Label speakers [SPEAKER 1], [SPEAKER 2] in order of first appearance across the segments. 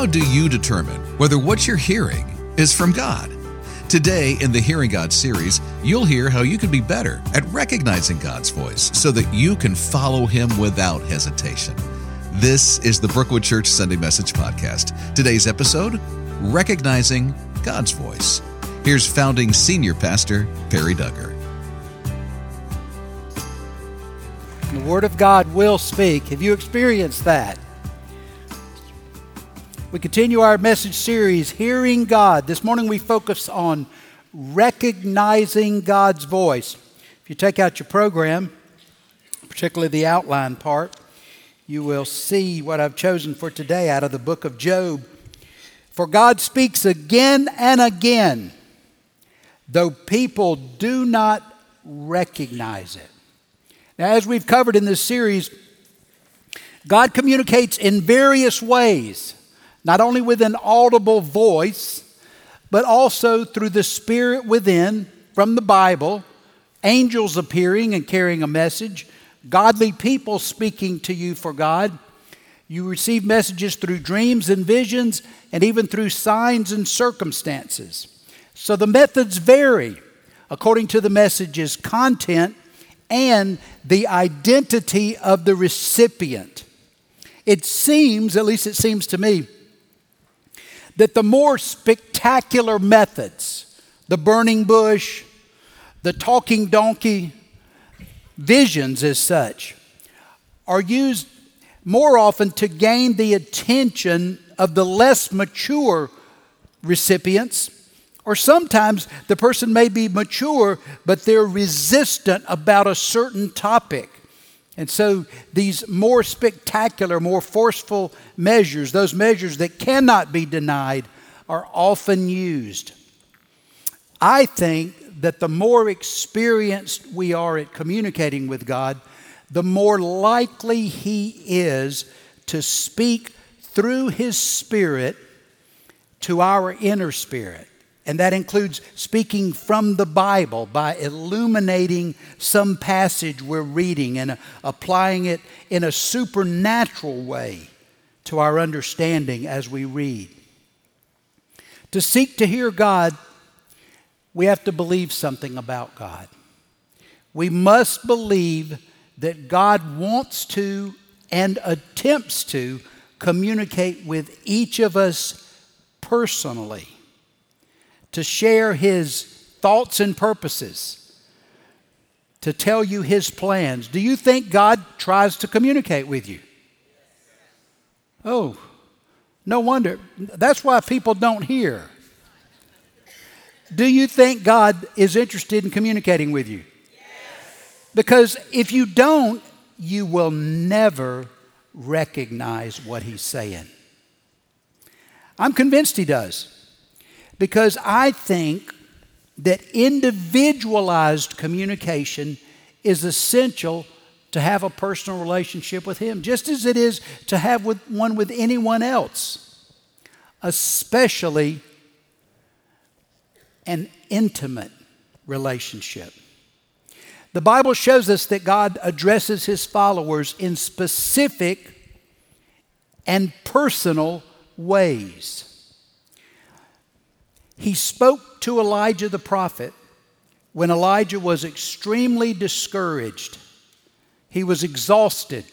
[SPEAKER 1] How do you determine whether what you're hearing is from God? Today, in the Hearing God series, you'll hear how you can be better at recognizing God's voice so that you can follow Him without hesitation. This is the Brookwood Church Sunday Message Podcast. Today's episode Recognizing God's Voice. Here's founding senior pastor Perry Duggar.
[SPEAKER 2] The Word of God will speak. Have you experienced that? We continue our message series, Hearing God. This morning we focus on recognizing God's voice. If you take out your program, particularly the outline part, you will see what I've chosen for today out of the book of Job. For God speaks again and again, though people do not recognize it. Now, as we've covered in this series, God communicates in various ways not only with an audible voice, but also through the Spirit within from the Bible, angels appearing and carrying a message, godly people speaking to you for God. You receive messages through dreams and visions, and even through signs and circumstances. So the methods vary according to the message's content and the identity of the recipient. It seems, at least it seems to me, that the more spectacular methods, the burning bush, the talking donkey, visions as such, are used more often to gain the attention of the less mature recipients. Or sometimes the person may be mature, but they're resistant about a certain topic. And so these more spectacular, more forceful measures, those measures that cannot be denied, are often used. I think that the more experienced we are at communicating with God, the more likely He is to speak through His Spirit to our inner spirit. And that includes speaking from the Bible by illuminating some passage we're reading and applying it in a supernatural way to our understanding as we read. To seek to hear God, we have to believe something about God. We must believe that God wants to and attempts to communicate with each of us personally to share his thoughts and purposes, to tell you his plans. Do you think God tries to communicate with you? Oh, no wonder. That's why people don't hear. Do you think God is interested in communicating with you? Because if you don't, you will never recognize what He's saying. I'm convinced He does because I think that individualized communication is essential to have a personal relationship with Him, just as it is to have with one with anyone else, especially an intimate relationship. The Bible shows us that God addresses His followers in specific and personal ways. He spoke to Elijah the prophet when Elijah was extremely discouraged. He was exhausted.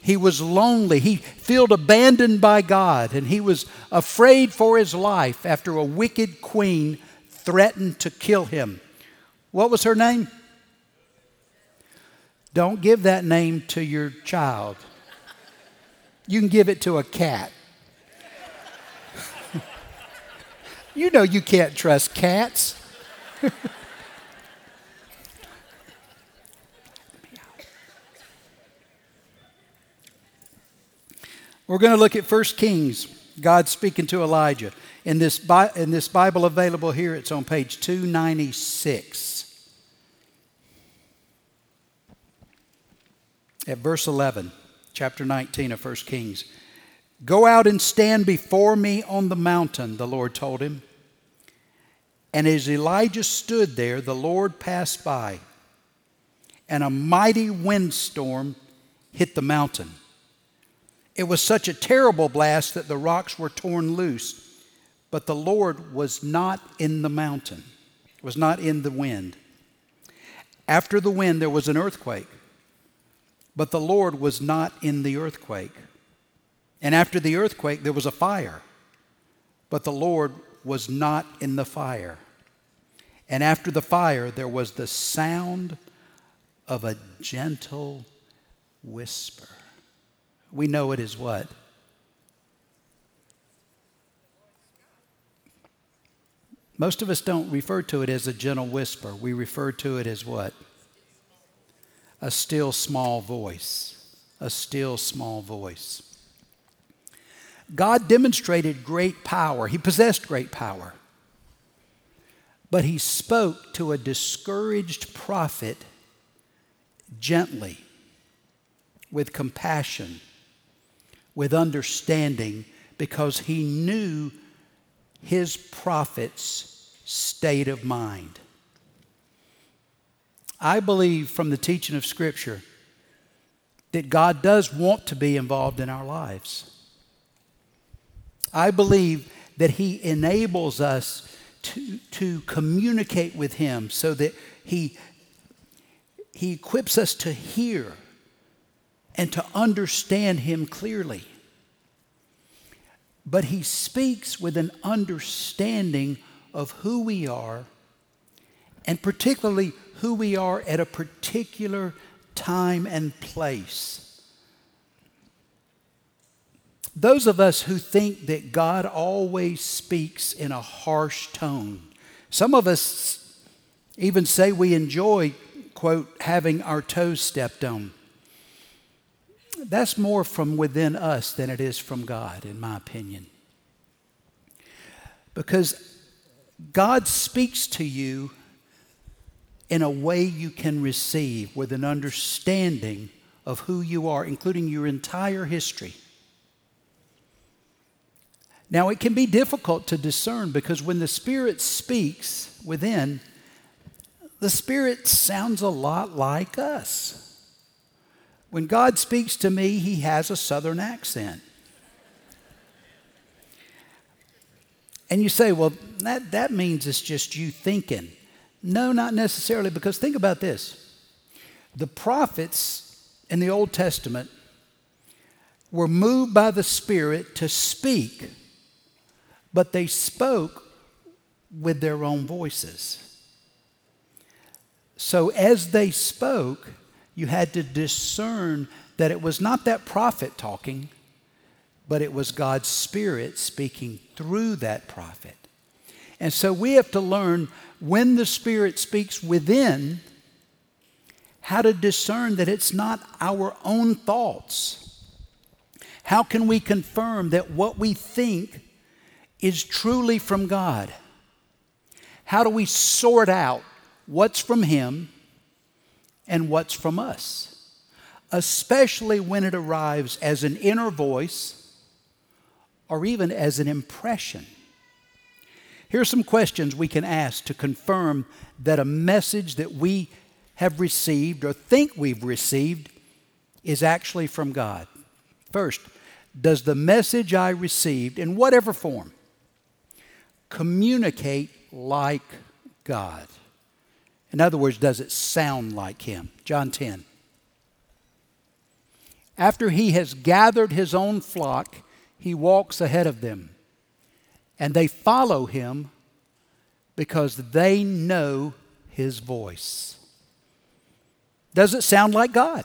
[SPEAKER 2] He was lonely. He felt abandoned by God, and he was afraid for his life after a wicked queen threatened to kill him. What was her name? Don't give that name to your child. You can give it to a cat. You know you can't trust cats. We're going to look at 1 Kings, God speaking to Elijah. In this, in this Bible available here, it's on page 296. At verse 11, chapter 19 of 1 Kings. Go out and stand before me on the mountain, the Lord told him. And as Elijah stood there, the Lord passed by, and a mighty windstorm hit the mountain. It was such a terrible blast that the rocks were torn loose, but the Lord was not in the mountain, was not in the wind. After the wind, there was an earthquake, but the Lord was not in the earthquake. And after the earthquake, there was a fire, but the Lord was not in the fire. And after the fire, there was the sound of a gentle whisper. We know it is what? Most of us don't refer to it as a gentle whisper. We refer to it as what? A still small voice. A still small voice. God demonstrated great power. He possessed great power. But he spoke to a discouraged prophet gently, with compassion, with understanding, because he knew his prophet's state of mind. I believe from the teaching of Scripture that God does want to be involved in our lives. I believe that He enables us to, to communicate with Him so that He, he equips us to hear and to understand Him clearly. But He speaks with an understanding of who we are, and particularly who we are at a particular time and place. Those of us who think that God always speaks in a harsh tone, some of us even say we enjoy, quote, having our toes stepped on. That's more from within us than it is from God, in my opinion. Because God speaks to you in a way you can receive with an understanding of who you are, including your entire history. Now, it can be difficult to discern because when the Spirit speaks within, the Spirit sounds a lot like us. When God speaks to me, He has a southern accent. And you say, well, that, that means it's just you thinking. No, not necessarily, because think about this. The prophets in the Old Testament were moved by the Spirit to speak but they spoke with their own voices. So as they spoke, you had to discern that it was not that prophet talking, but it was God's Spirit speaking through that prophet. And so we have to learn when the Spirit speaks within, how to discern that it's not our own thoughts. How can we confirm that what we think is truly from God? How do we sort out what's from Him and what's from us? Especially when it arrives as an inner voice or even as an impression. Here are some questions we can ask to confirm that a message that we have received or think we've received is actually from God. First, does the message I received, in whatever form, communicate like God? In other words, does it sound like Him? John 10. After he has gathered his own flock, he walks ahead of them, and they follow him because they know his voice. Does it sound like God?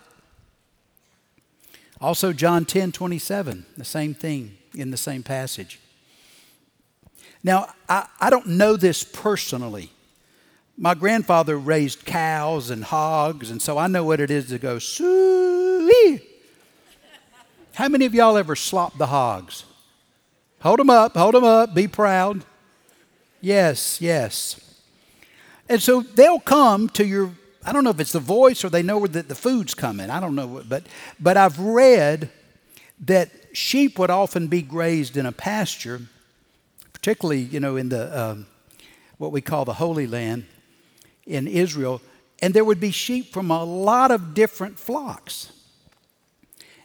[SPEAKER 2] Also, John 10 27, the same thing in the same passage. Now, I, I don't know this personally. My grandfather raised cows and hogs, and so I know what it is to go. How many of y'all ever slop the hogs? Hold them up, hold them up, be proud. Yes, yes. And so they'll come to your, I don't know if it's the voice or they know that the food's coming. I don't know, but, but I've read that sheep would often be grazed in a pasture particularly, you know, in the um, what we call the Holy Land in Israel, and there would be sheep from a lot of different flocks.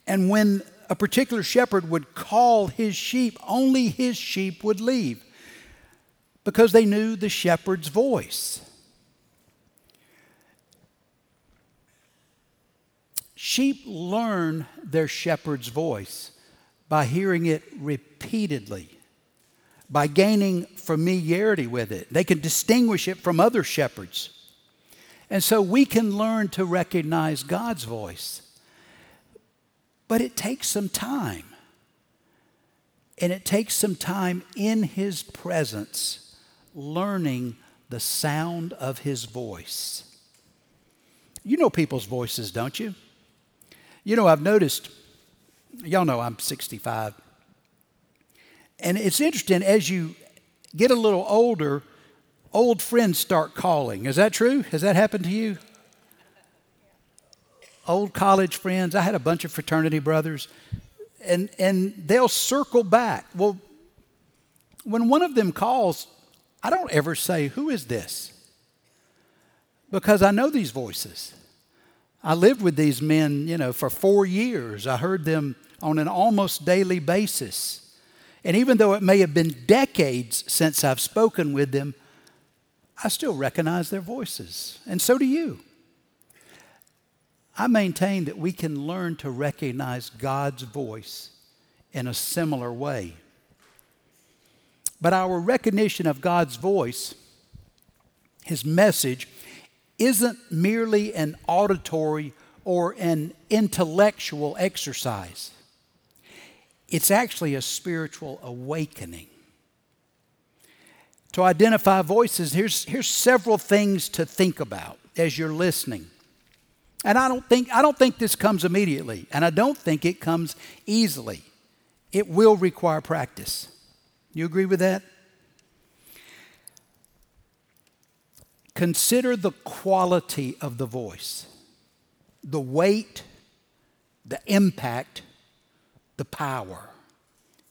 [SPEAKER 2] And when a particular shepherd would call his sheep, only his sheep would leave because they knew the shepherd's voice. Sheep learn their shepherd's voice by hearing it repeatedly, by gaining familiarity with it. They can distinguish it from other shepherds. And so we can learn to recognize God's voice. But it takes some time. And it takes some time in His presence, learning the sound of His voice. You know people's voices, don't you? You know, I've noticed, y'all know I'm 65. And it's interesting, as you get a little older, old friends start calling. Is that true? Has that happened to you? Old college friends. I had a bunch of fraternity brothers, and, and they'll circle back. Well, when one of them calls, I don't ever say, Who is this? Because I know these voices. I lived with these men, you know, for four years. I heard them on an almost daily basis. And even though it may have been decades since I've spoken with them, I still recognize their voices. And so do you. I maintain that we can learn to recognize God's voice in a similar way. But our recognition of God's voice, His message, isn't merely an auditory or an intellectual exercise. It's actually a spiritual awakening. To identify voices, here's, here's several things to think about as you're listening. And I don't think I don't think this comes immediately, and I don't think it comes easily. It will require practice. You agree with that? Consider the quality of the voice, the weight, the impact, the power.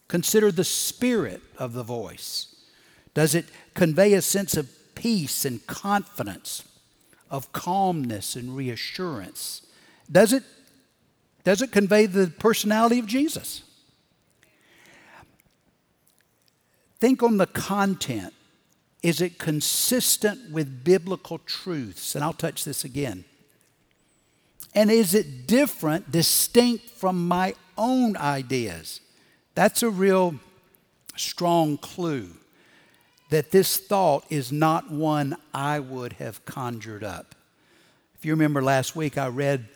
[SPEAKER 2] Consider the spirit of the voice. Does it convey a sense of peace and confidence, of calmness and reassurance? Does it, does it convey the personality of Jesus? Think on the content is it consistent with biblical truths? And I'll touch this again. And is it different, distinct from my own ideas? That's a real strong clue that this thought is not one I would have conjured up. If you remember last week, I read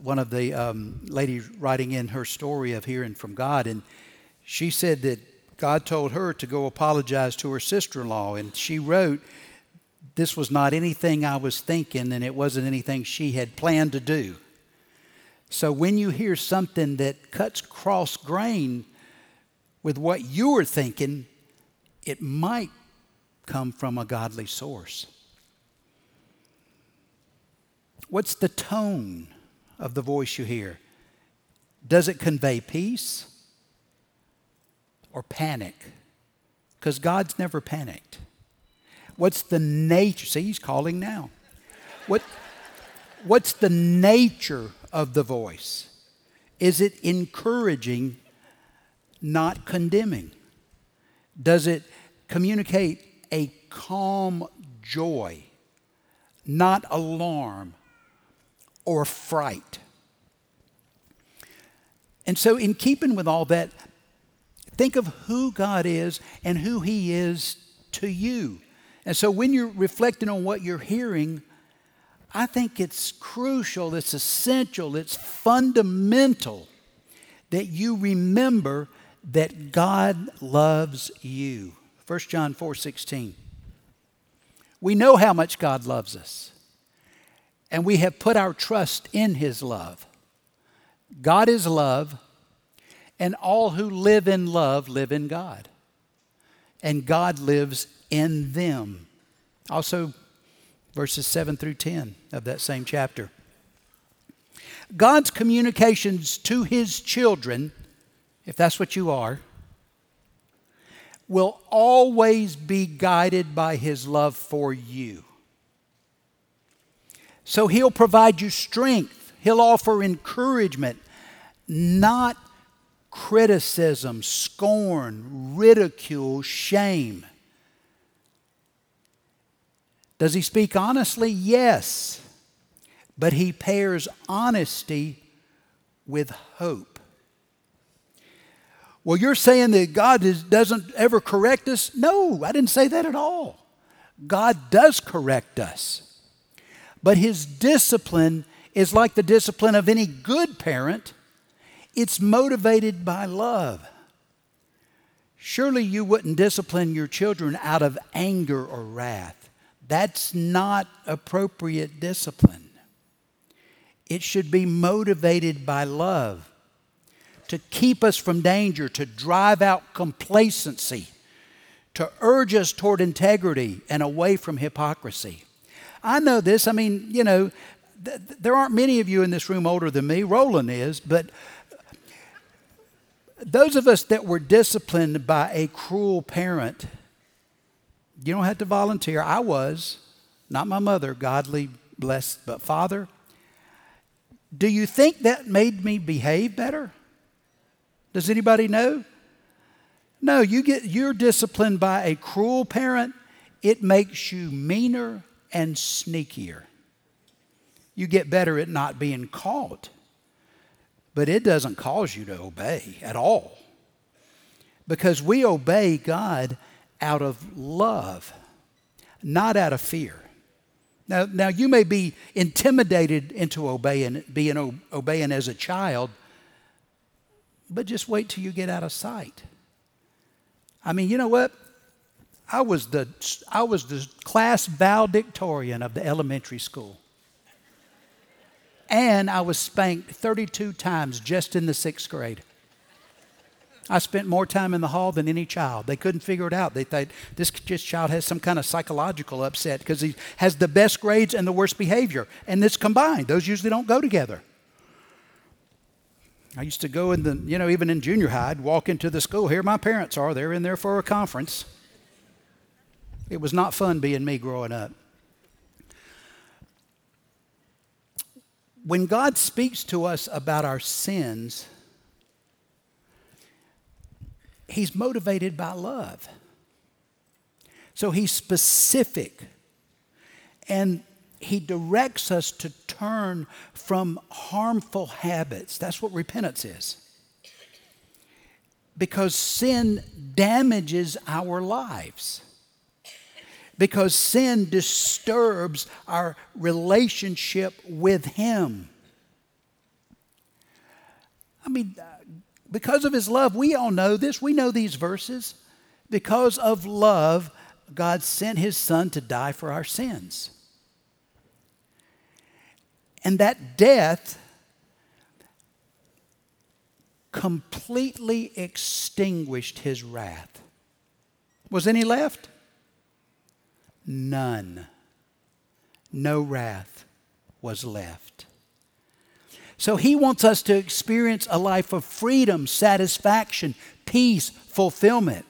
[SPEAKER 2] one of the um, ladies writing in her story of hearing from God, and she said that God told her to go apologize to her sister in law. And she wrote, This was not anything I was thinking, and it wasn't anything she had planned to do. So when you hear something that cuts cross grain with what you are thinking, it might come from a godly source. What's the tone of the voice you hear? Does it convey peace? or panic because God's never panicked. What's the nature? See, he's calling now. What, what's the nature of the voice? Is it encouraging, not condemning? Does it communicate a calm joy, not alarm or fright? And so, in keeping with all that, Think of who God is and who He is to you. And so when you're reflecting on what you're hearing, I think it's crucial, it's essential, it's fundamental that you remember that God loves you. 1 John 4 16. We know how much God loves us, and we have put our trust in His love. God is love, and all who live in love live in God. And God lives in them. Also, verses 7 through 10 of that same chapter. God's communications to his children, if that's what you are, will always be guided by his love for you. So he'll provide you strength, he'll offer encouragement, not criticism, scorn, ridicule, shame. Does he speak honestly? Yes. But he pairs honesty with hope. Well, you're saying that God is, doesn't ever correct us? No, I didn't say that at all. God does correct us. But his discipline is like the discipline of any good parent, it's motivated by love. Surely you wouldn't discipline your children out of anger or wrath. That's not appropriate discipline. It should be motivated by love to keep us from danger, to drive out complacency, to urge us toward integrity and away from hypocrisy. I know this. I mean, you know, th- there aren't many of you in this room older than me. Roland is, but those of us that were disciplined by a cruel parent, you don't have to volunteer. I was, not my mother, godly, blessed, but father. Do you think that made me behave better? Does anybody know? No, you get you're disciplined by a cruel parent, it makes you meaner and sneakier. You get better at not being caught. But it doesn't cause you to obey at all. Because we obey God out of love, not out of fear. Now, now you may be intimidated into obeying, being obeying as a child, but just wait till you get out of sight. I mean, you know what? I was the, I was the class valedictorian of the elementary school. And I was spanked 32 times just in the sixth grade. I spent more time in the hall than any child. They couldn't figure it out. They thought this, child has some kind of psychological upset because he has the best grades and the worst behavior. And it's combined. Those usually don't go together. I used to go in the, you know, even in junior high, I'd walk into the school. Here my parents are. They're in there for a conference. It was not fun being me growing up. When God speaks to us about our sins, He's motivated by love. So He's specific. And He directs us to turn from harmful habits. That's what repentance is. Because sin damages our lives because sin disturbs our relationship with Him. I mean, because of His love, we all know this. We know these verses. Because of love, God sent His Son to die for our sins. And that death completely extinguished His wrath. Was any left? none. No wrath was left. So he wants us to experience a life of freedom, satisfaction, peace, fulfillment.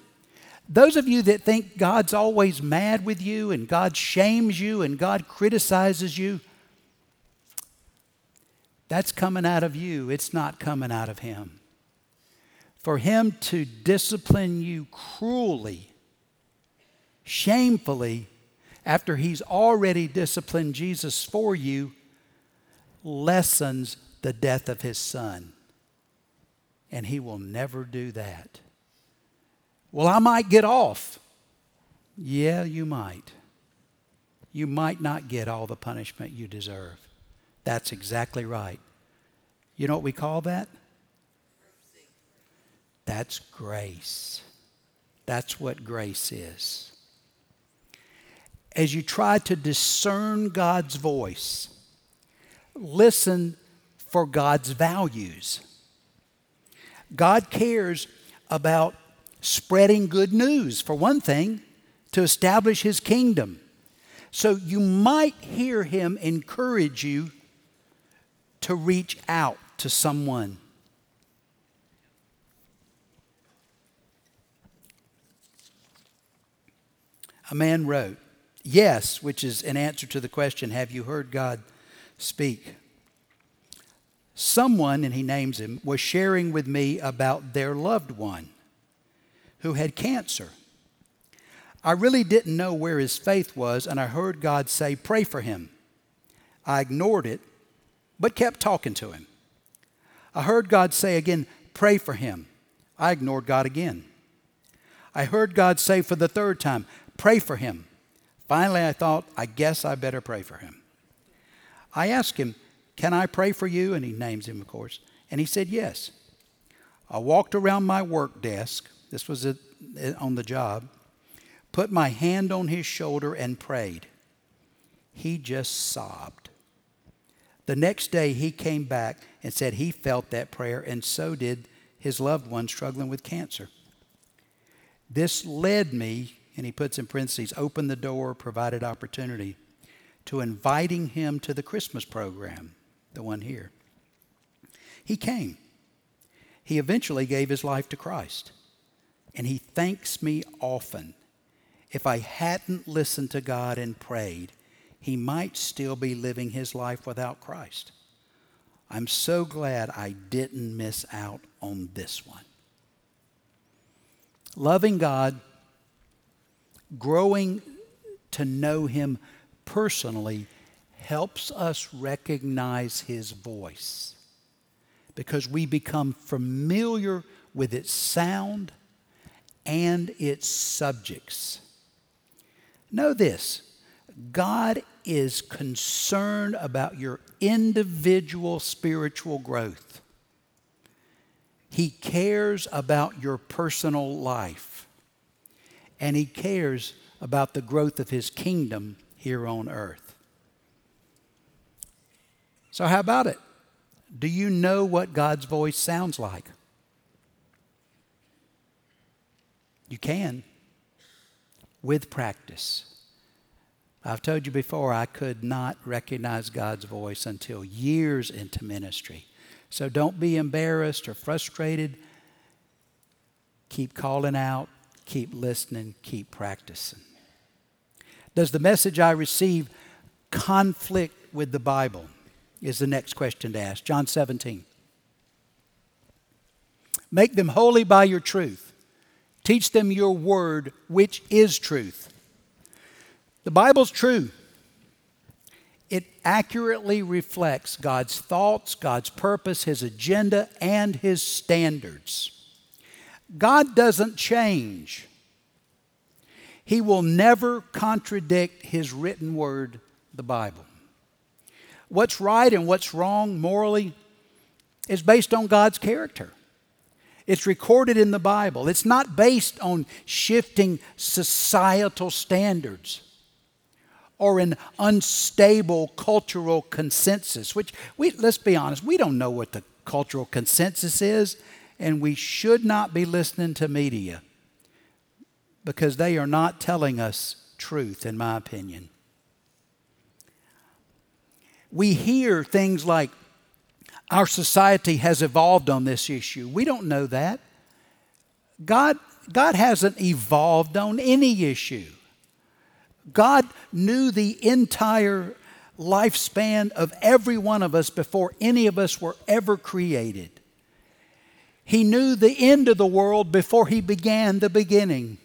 [SPEAKER 2] Those of you that think God's always mad with you and God shames you and God criticizes you, that's coming out of you. It's not coming out of Him. For Him to discipline you cruelly, shamefully, after he's already disciplined Jesus for you, lessens the death of his son. And he will never do that. Well, I might get off. Yeah, you might. You might not get all the punishment you deserve. That's exactly right. You know what we call that? That's grace. That's what grace is as you try to discern God's voice, listen for God's values. God cares about spreading good news, for one thing, to establish His kingdom. So you might hear Him encourage you to reach out to someone. A man wrote, yes, which is an answer to the question, Have you heard God speak? Someone, and he names him, was sharing with me about their loved one who had cancer. I really didn't know where his faith was, and I heard God say, Pray for him. I ignored it, but kept talking to him. I heard God say again, Pray for him. I ignored God again. I heard God say for the third time, Pray for him. Finally, I thought, I guess I better pray for him. I asked him, Can I pray for you? And he names him, of course. And he said, Yes. I walked around my work desk. This was eh, on the job. Put my hand on his shoulder and prayed. He just sobbed. The next day, he came back and said he felt that prayer, and so did his loved one struggling with cancer. This led me, and he puts in parentheses, opened the door, provided opportunity, to inviting him to the Christmas program, the one here. He came. He eventually gave his life to Christ. And he thanks me often. If I hadn't listened to God and prayed, he might still be living his life without Christ. I'm so glad I didn't miss out on this one. Loving God, growing to know Him personally, helps us recognize His voice because we become familiar with its sound and its subjects. Know this God is concerned about your individual spiritual growth. He cares about your personal life. And He cares about the growth of His kingdom here on earth. So, how about it? Do you know what God's voice sounds like? You can with practice. I've told you before, I could not recognize God's voice until years into ministry. So don't be embarrassed or frustrated. Keep calling out, keep listening, keep practicing. Does the message I receive conflict with the Bible? Is the next question to ask. John 17. Make them holy by your truth. Teach them your word, which is truth. The Bible's true. It accurately reflects God's thoughts, God's purpose, His agenda, and His standards. God doesn't change. He will never contradict His written word, the Bible. What's right and what's wrong morally is based on God's character. It's recorded in the Bible. It's not based on shifting societal standards or an unstable cultural consensus, which we, let's be honest, we don't know what the cultural consensus is, and we should not be listening to media because they are not telling us truth, in my opinion. We hear things like, our society has evolved on this issue. We don't know that. God, God hasn't evolved on any issue. God knew the entire lifespan of every one of us before any of us were ever created. He knew the end of the world before He began the beginning.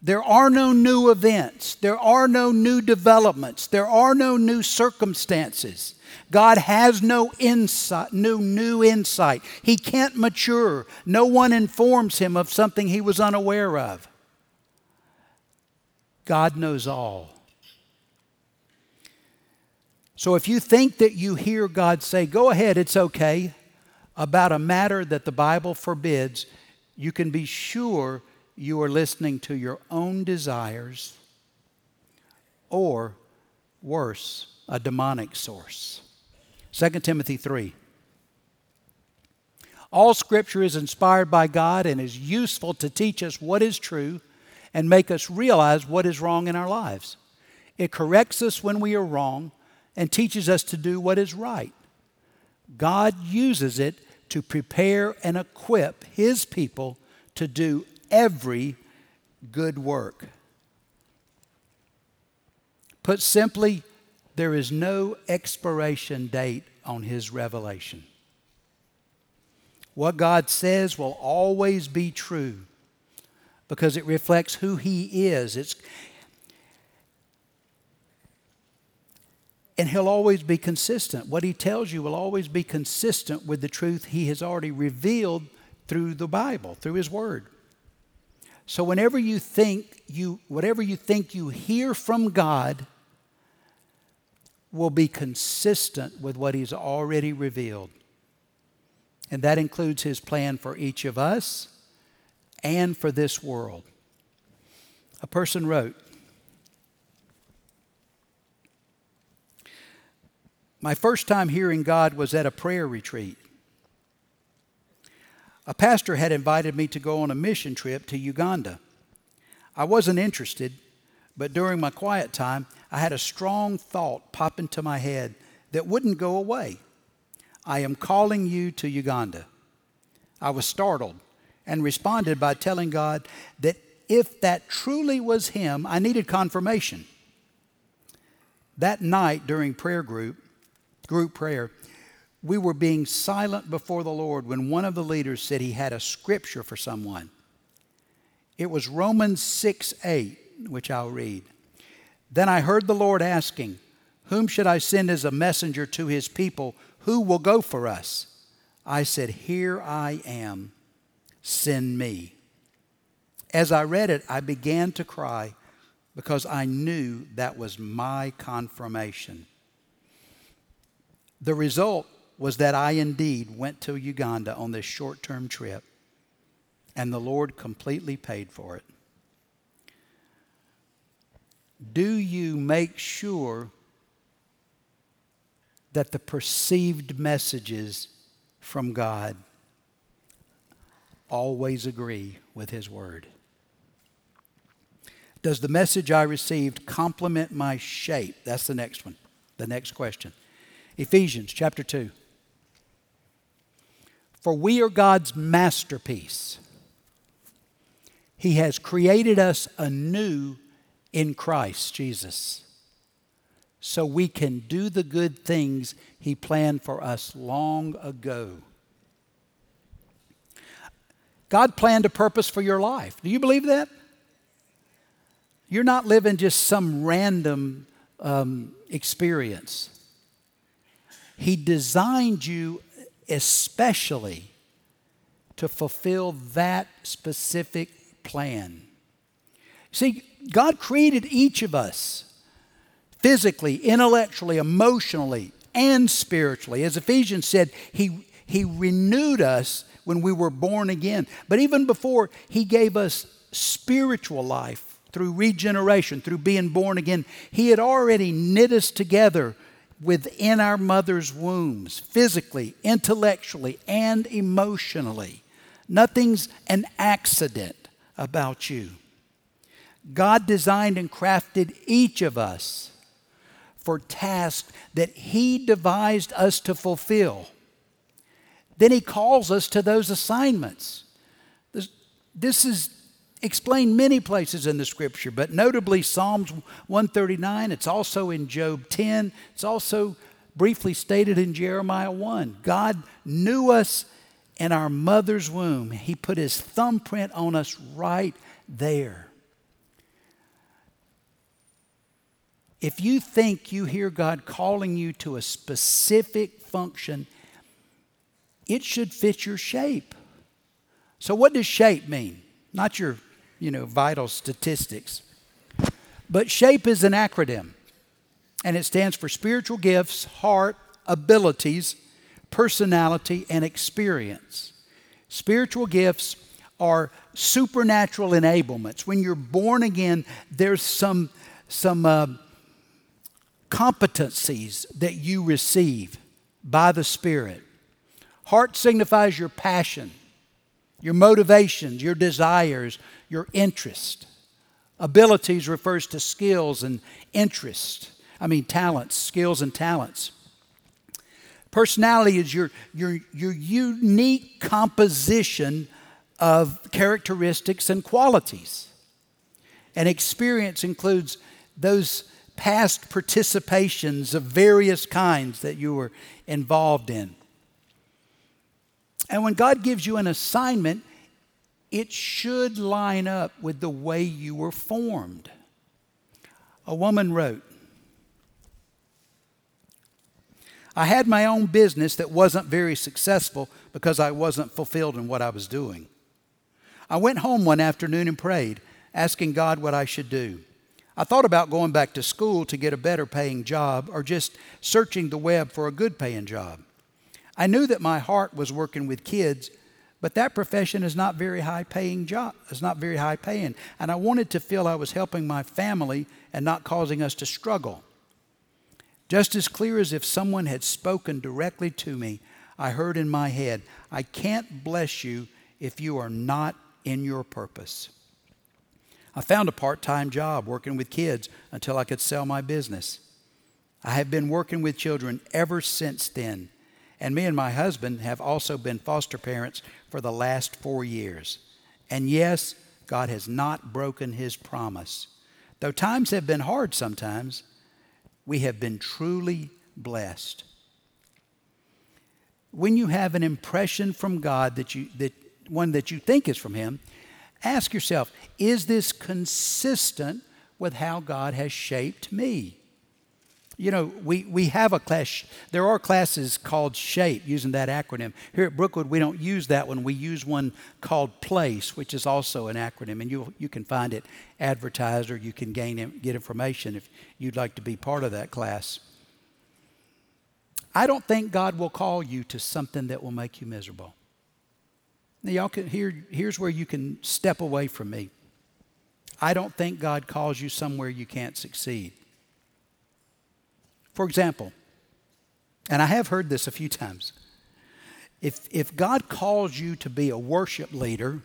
[SPEAKER 2] There are no new events. There are no new developments. There are no new circumstances. God has no insight, no new insight. He can't mature. No one informs him of something he was unaware of. God knows all. So if you think that you hear God say, go ahead, it's okay, about a matter that the Bible forbids, you can be sure you are listening to your own desires or, worse, a demonic source. 2 Timothy 3. All scripture is inspired by God and is useful to teach us what is true and make us realize what is wrong in our lives. It corrects us when we are wrong and teaches us to do what is right. God uses it to prepare and equip His people to do every good work. Put simply, there is no expiration date on His revelation. What God says will always be true because it reflects who He is. It's, and He'll always be consistent. What He tells you will always be consistent with the truth He has already revealed through the Bible, through His Word. So whenever you think you, whatever you think you hear from God, will be consistent with what He's already revealed. And that includes His plan for each of us and for this world. A person wrote, My first time hearing God was at a prayer retreat. A pastor had invited me to go on a mission trip to Uganda. I wasn't interested, but during my quiet time, I had a strong thought pop into my head that wouldn't go away. I am calling you to Uganda. I was startled and responded by telling God that if that truly was Him, I needed confirmation. That night during prayer group, group prayer, we were being silent before the Lord when one of the leaders said he had a scripture for someone. It was Romans 6 8, which I'll read. Then I heard the Lord asking, Whom should I send as a messenger to his people? Who will go for us? I said, Here I am. Send me. As I read it, I began to cry because I knew that was my confirmation. The result was that I indeed went to Uganda on this short term trip, and the Lord completely paid for it. Do you make sure that the perceived messages from God always agree with His Word? Does the message I received complement my shape? That's the next one, the next question. Ephesians chapter 2. For we are God's masterpiece. He has created us anew in Christ Jesus so we can do the good things He planned for us long ago. God planned a purpose for your life. Do you believe that? You're not living just some random um, experience. He designed you especially to fulfill that specific plan. See, God created each of us physically, intellectually, emotionally, and spiritually. As Ephesians said, He, he renewed us when we were born again. But even before, He gave us spiritual life through regeneration, through being born again. He had already knit us together within our mother's wombs, physically, intellectually, and emotionally. Nothing's an accident about you. God designed and crafted each of us for tasks that He devised us to fulfill. Then He calls us to those assignments. This, this is explained many places in the scripture, but notably Psalms 139. It's also in Job 10. It's also briefly stated in Jeremiah 1. God knew us in our mother's womb, He put His thumbprint on us right there. If you think you hear God calling you to a specific function, it should fit your shape. So, what does shape mean? Not your you know, vital statistics. But SHAPE is an acronym, and it stands for spiritual gifts, heart, abilities, personality, and experience. Spiritual gifts are supernatural enablements. When you're born again, there's some, some uh, competencies that you receive by the Spirit. Heart signifies your passion, your motivations, your desires, your interest. Abilities refers to skills and interest. I mean, talents, skills and talents. Personality is your, your, your unique composition of characteristics and qualities. And experience includes those past participations of various kinds that you were involved in. And when God gives you an assignment, it should line up with the way you were formed. A woman wrote, I had my own business that wasn't very successful because I wasn't fulfilled in what I was doing. I went home one afternoon and prayed, asking God what I should do. I thought about going back to school to get a better paying job or just searching the web for a good paying job. I knew that my heart was working with kids, but that profession is not very high paying job. It's not very high paying. And I wanted to feel I was helping my family and not causing us to struggle. Just as clear as if someone had spoken directly to me, I heard in my head, I can't bless you if you are not in your purpose. I found a part time job working with kids until I could sell my business. I have been working with children ever since then, and me and my husband have also been foster parents for the last four years. And yes, God has not broken his promise. Though times have been hard sometimes, we have been truly blessed. When you have an impression from God that you that one that you think is from him, ask yourself, is this consistent with how God has shaped me? You know, we, we have a class, there are classes called SHAPE, using that acronym. Here at Brookwood, we don't use that one. We use one called PLACE, which is also an acronym, and you, you can find it advertised or you can gain, get information if you'd like to be part of that class. I don't think God will call you to something that will make you miserable. Now, y'all can here, here's where you can step away from me. I don't think God calls you somewhere you can't succeed. For example, and I have heard this a few times if, if God calls you to be a worship leader,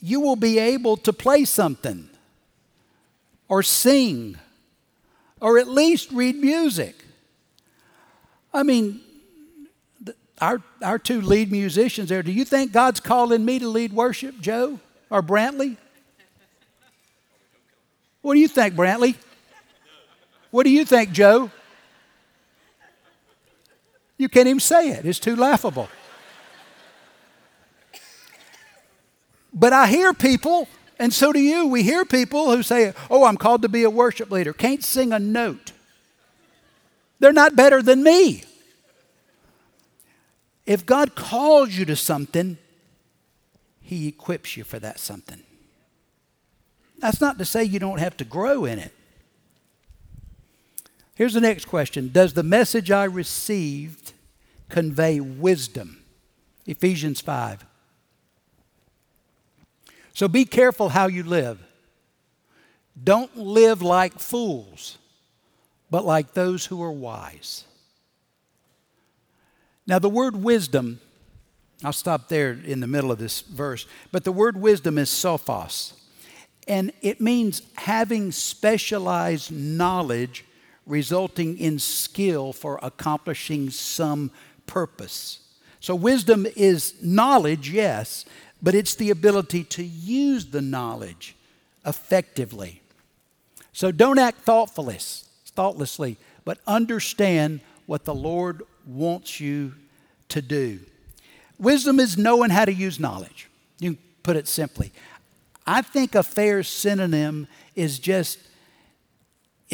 [SPEAKER 2] you will be able to play something or sing or at least read music. I mean, our, our two lead musicians there, do you think God's calling me to lead worship, Joe or Brantley? What do you think, Brantley? What do you think, Joe? You can't even say it, it's too laughable. But I hear people, and so do you, we hear people who say, Oh, I'm called to be a worship leader, can't sing a note. They're not better than me. If God calls you to something, He equips you for that something. That's not to say you don't have to grow in it. Here's the next question Does the message I received convey wisdom? Ephesians 5. So be careful how you live. Don't live like fools, but like those who are wise. Now, the word wisdom, I'll stop there in the middle of this verse, but the word wisdom is sophos, and it means having specialized knowledge resulting in skill for accomplishing some purpose. So, wisdom is knowledge, yes, but it's the ability to use the knowledge effectively. So, don't act thoughtless, thoughtlessly, but understand what the Lord wants you to do. Wisdom is knowing how to use knowledge. You put it simply. I think a fair synonym is just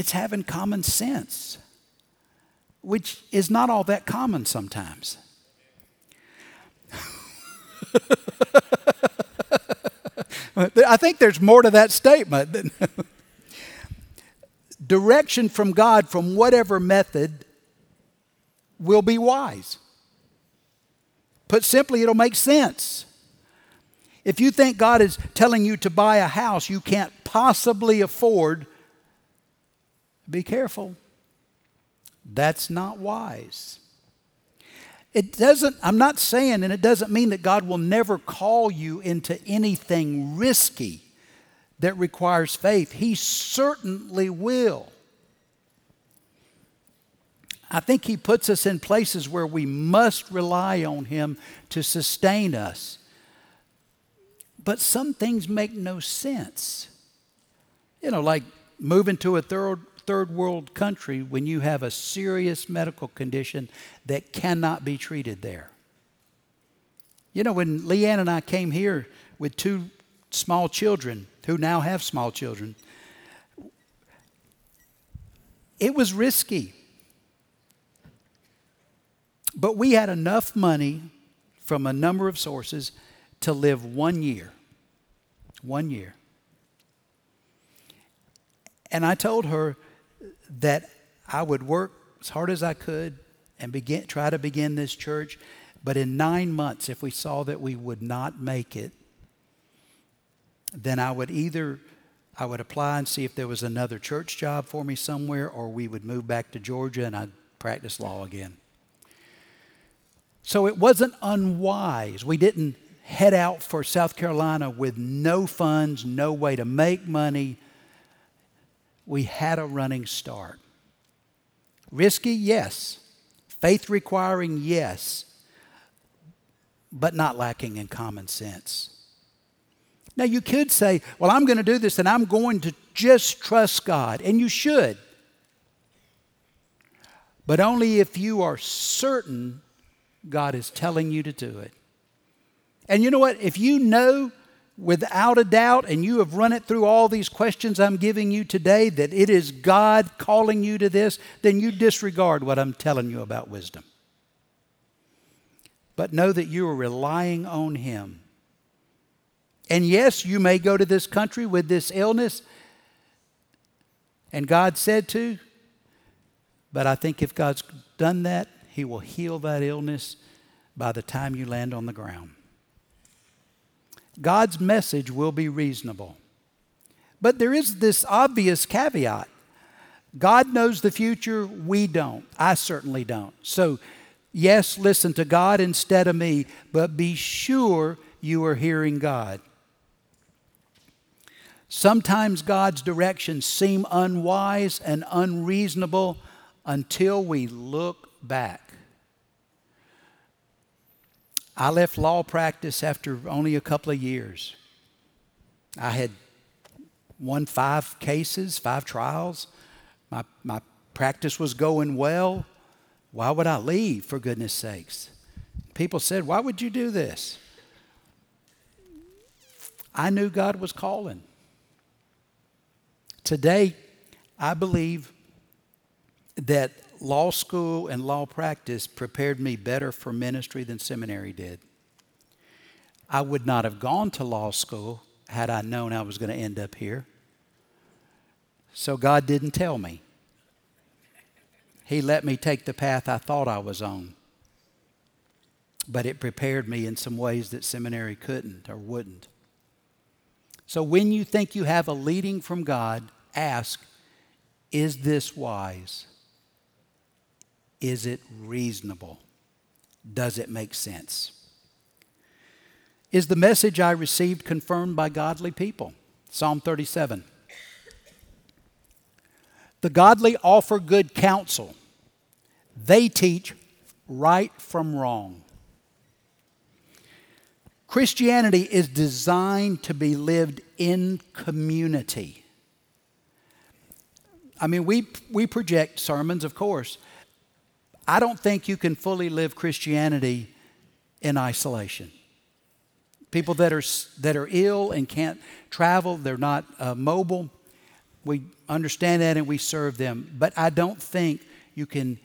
[SPEAKER 2] it's having common sense, which is not all that common sometimes. I think there's more to that statement. than Direction from God from whatever method will be wise. Put simply, it'll make sense. If you think God is telling you to buy a house you can't possibly afford, be careful. That's not wise. It doesn't, I'm not saying, and it doesn't mean that God will never call you into anything risky that requires faith. He certainly will. I think He puts us in places where we must rely on Him to sustain us. But some things make no sense. You know, like moving to a third, third world country when you have a serious medical condition that cannot be treated there. You know, when Leanne and I came here with two small children who now have small children, it was risky. But we had enough money from a number of sources to live one year. One year. And I told her that I would work as hard as I could and begin, try to begin this church. But in nine months, if we saw that we would not make it, then I would either I would apply and see if there was another church job for me somewhere, or we would move back to Georgia and I'd practice law again. So it wasn't unwise. We didn't head out for South Carolina with no funds, no way to make money. We had a running start. Risky, yes. Faith requiring, yes. But not lacking in common sense. Now, you could say, Well, I'm going to do this and I'm going to just trust God. And you should. But only if you are certain God is telling you to do it. And you know what? If you know without a doubt, and you have run it through all these questions I'm giving you today, that it is God calling you to this, then you disregard what I'm telling you about wisdom. But know that you are relying on Him. And yes, you may go to this country with this illness, and God said to, but I think if God's done that, he will heal that illness by the time you land on the ground. God's message will be reasonable. But there is this obvious caveat God knows the future, we don't. I certainly don't. So, yes, listen to God instead of me, but be sure you are hearing God. Sometimes God's directions seem unwise and unreasonable until we look back. I left law practice after only a couple of years. I had won five cases, five trials. My, my practice was going well. Why would I leave, for goodness sakes? People said, Why would you do this? I knew God was calling. Today, I believe that law school and law practice prepared me better for ministry than seminary did. I would not have gone to law school had I known I was going to end up here. So God didn't tell me. He let me take the path I thought I was on. But it prepared me in some ways that seminary couldn't or wouldn't. So when you think you have a leading from God, ask, is this wise? Is it reasonable? Does it make sense? Is the message I received confirmed by godly people? Psalm 37. The godly offer good counsel. They teach right from wrong. Christianity is designed to be lived in community. I mean, we, we project sermons, of course, I don't think you can fully live Christianity in isolation. People that are, that are ill and can't travel, they're not uh, mobile, we understand that and we serve them. But I don't think you can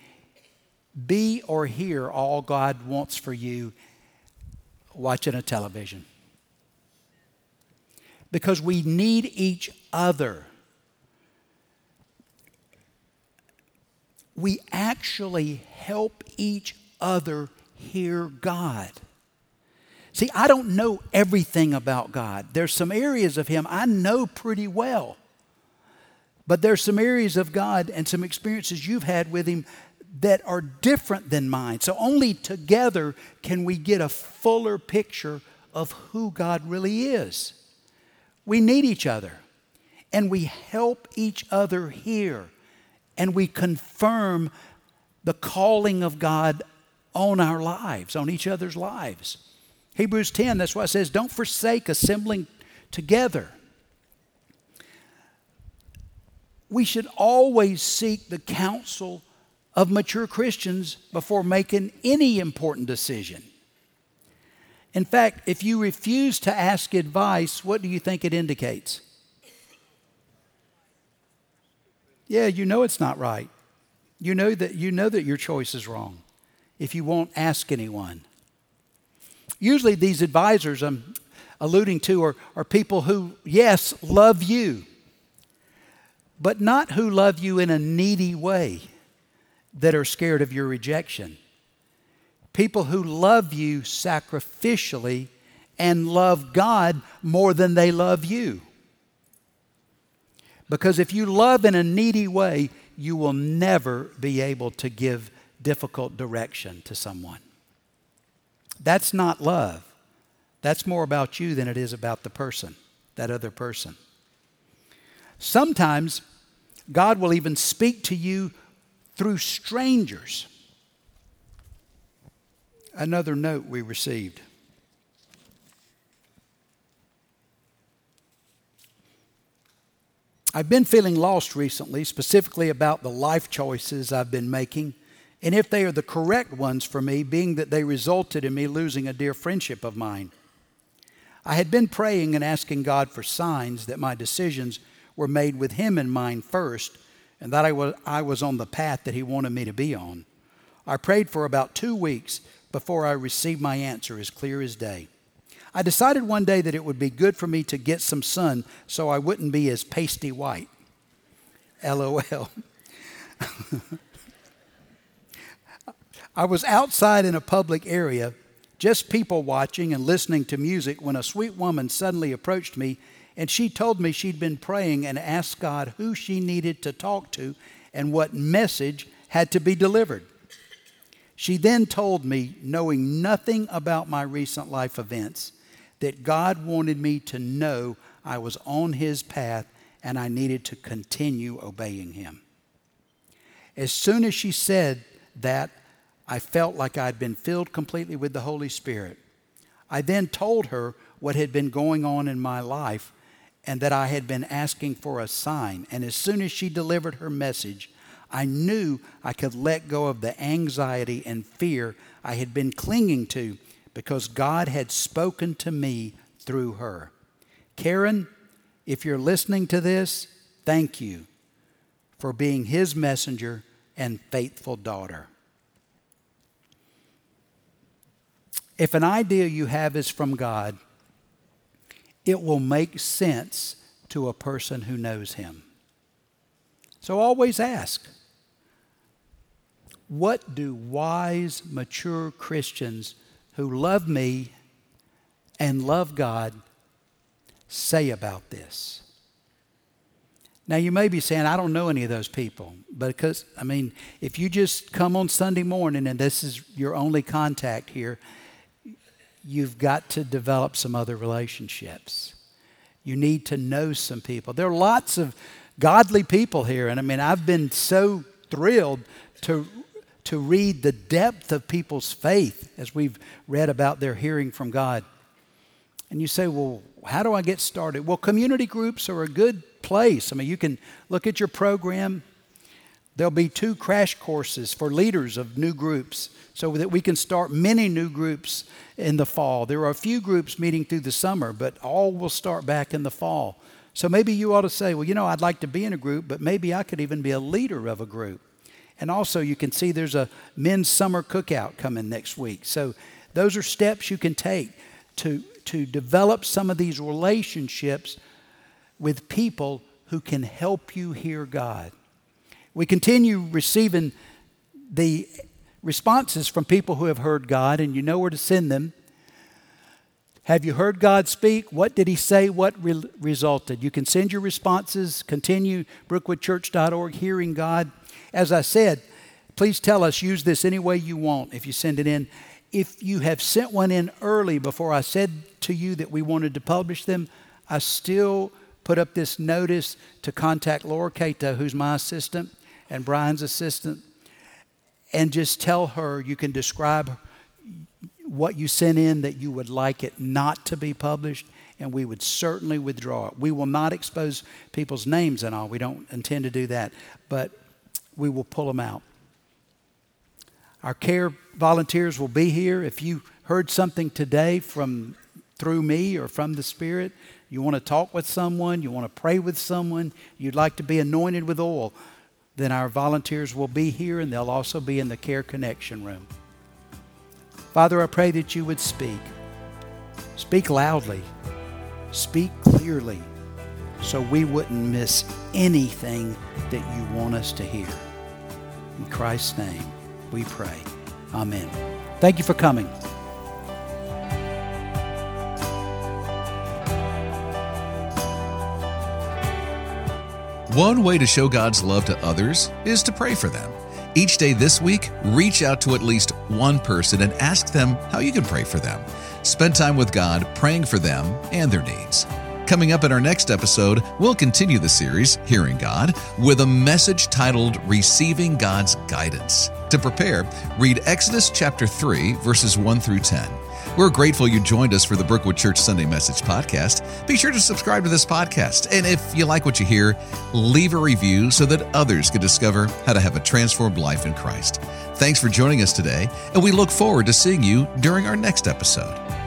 [SPEAKER 2] be or hear all God wants for you watching a television. Because we need each other. We actually help each other hear God. See, I don't know everything about God. There's some areas of Him I know pretty well. But there's some areas of God and some experiences you've had with Him that are different than mine. So only together can we get a fuller picture of who God really is. We need each other and we help each other hear and we confirm the calling of God on our lives, on each other's lives. Hebrews 10, that's why it says, don't forsake assembling together. we should always seek the counsel of mature Christians before making any important decision. In fact, if you refuse to ask advice, what do you think it indicates? Yeah, you know it's not right. You know that you know that your choice is wrong if you won't ask anyone. Usually these advisors I'm alluding to are, are people who, yes, love you, but not who love you in a needy way that are scared of your rejection people who love you sacrificially and love God more than they love you. Because if you love in a needy way, you will never be able to give difficult direction to someone. That's not love. That's more about you than it is about the person, that other person. Sometimes God will even speak to you through strangers another note we received. I've been feeling lost recently, specifically about the life choices I've been making, and if they are the correct ones for me, being that they resulted in me losing a dear friendship of mine. I had been praying and asking God for signs that my decisions were made with Him in mind first, and that I was, I was on the path that He wanted me to be on. I prayed for about two weeks before I received my answer as clear as day. I decided one day that it would be good for me to get some sun so I wouldn't be as pasty white. LOL. I was outside in a public area, just people watching and listening to music, when a sweet woman suddenly approached me and she told me she'd been praying and asked God who she needed to talk to and what message had to be delivered. She then told me, knowing nothing about my recent life events, that God wanted me to know I was on His path and I needed to continue obeying Him. As soon as she said that, I felt like I'd been filled completely with the Holy Spirit. I then told her what had been going on in my life and that I had been asking for a sign. And as soon as she delivered her message, I knew I could let go of the anxiety and fear I had been clinging to because God had spoken to me through her. Karen, if you're listening to this, thank you for being his messenger and faithful daughter. If an idea you have is from God, it will make sense to a person who knows him. So always ask what do wise, mature Christians who love me and love God say about this? Now, you may be saying, I don't know any of those people, but because, I mean, if you just come on Sunday morning and this is your only contact here, you've got to develop some other relationships. You need to know some people. There are lots of godly people here. And I mean, I've been so thrilled to, to read the depth of people's faith as we've read about their hearing from God. And you say, well, how do I get started? Well, community groups are a good place. I mean, you can look at your program. There'll be two crash courses for leaders of new groups so that we can start many new groups in the fall. There are a few groups meeting through the summer, but all will start back in the fall. So maybe you ought to say, well, you know, I'd like to be in a group, but maybe I could even be a leader of a group. And also, you can see there's a men's summer cookout coming next week. So those are steps you can take to, to develop some of these relationships with people who can help you hear God. We continue receiving the responses from people who have heard God, and you know where to send them. Have you heard God speak? What did He say? What re- resulted? You can send your responses. Continue brookwoodchurch.org, hearing God. As I said, please tell us, use this any way you want if you send it in. If you have sent one in early before I said to you that we wanted to publish them, I still put up this notice to contact Laura Cato, who's my assistant and Brian's assistant, and just tell her you can describe what you sent in that you would like it not to be published, and we would certainly withdraw it. We will not expose people's names and all. We don't intend to do that, but we will pull them out. Our care volunteers will be here. If you heard something today from through me or from the Spirit, you want to talk with someone, you want to pray with someone, you'd like to be anointed with oil, then our volunteers will be here and they'll also be in the Care Connection room. Father, I pray that you would speak. Speak loudly. Speak clearly so we wouldn't miss anything that you want us to hear. In Christ's name, we pray. Amen. Thank you for coming.
[SPEAKER 1] One way to show God's love to others is to pray for them. Each day this week, reach out to at least one person and ask them how you can pray for them. Spend time with God praying for them and their needs. Coming up in our next episode, we'll continue the series, Hearing God, with a message titled Receiving God's Guidance. To prepare, read Exodus chapter 3, verses 1 through 10. We're grateful you joined us for the Brookwood Church Sunday Message Podcast. Be sure to subscribe to this podcast. And if you like what you hear, leave a review so that others can discover how to have a transformed life in Christ. Thanks for joining us today, and we look forward to seeing you during our next episode.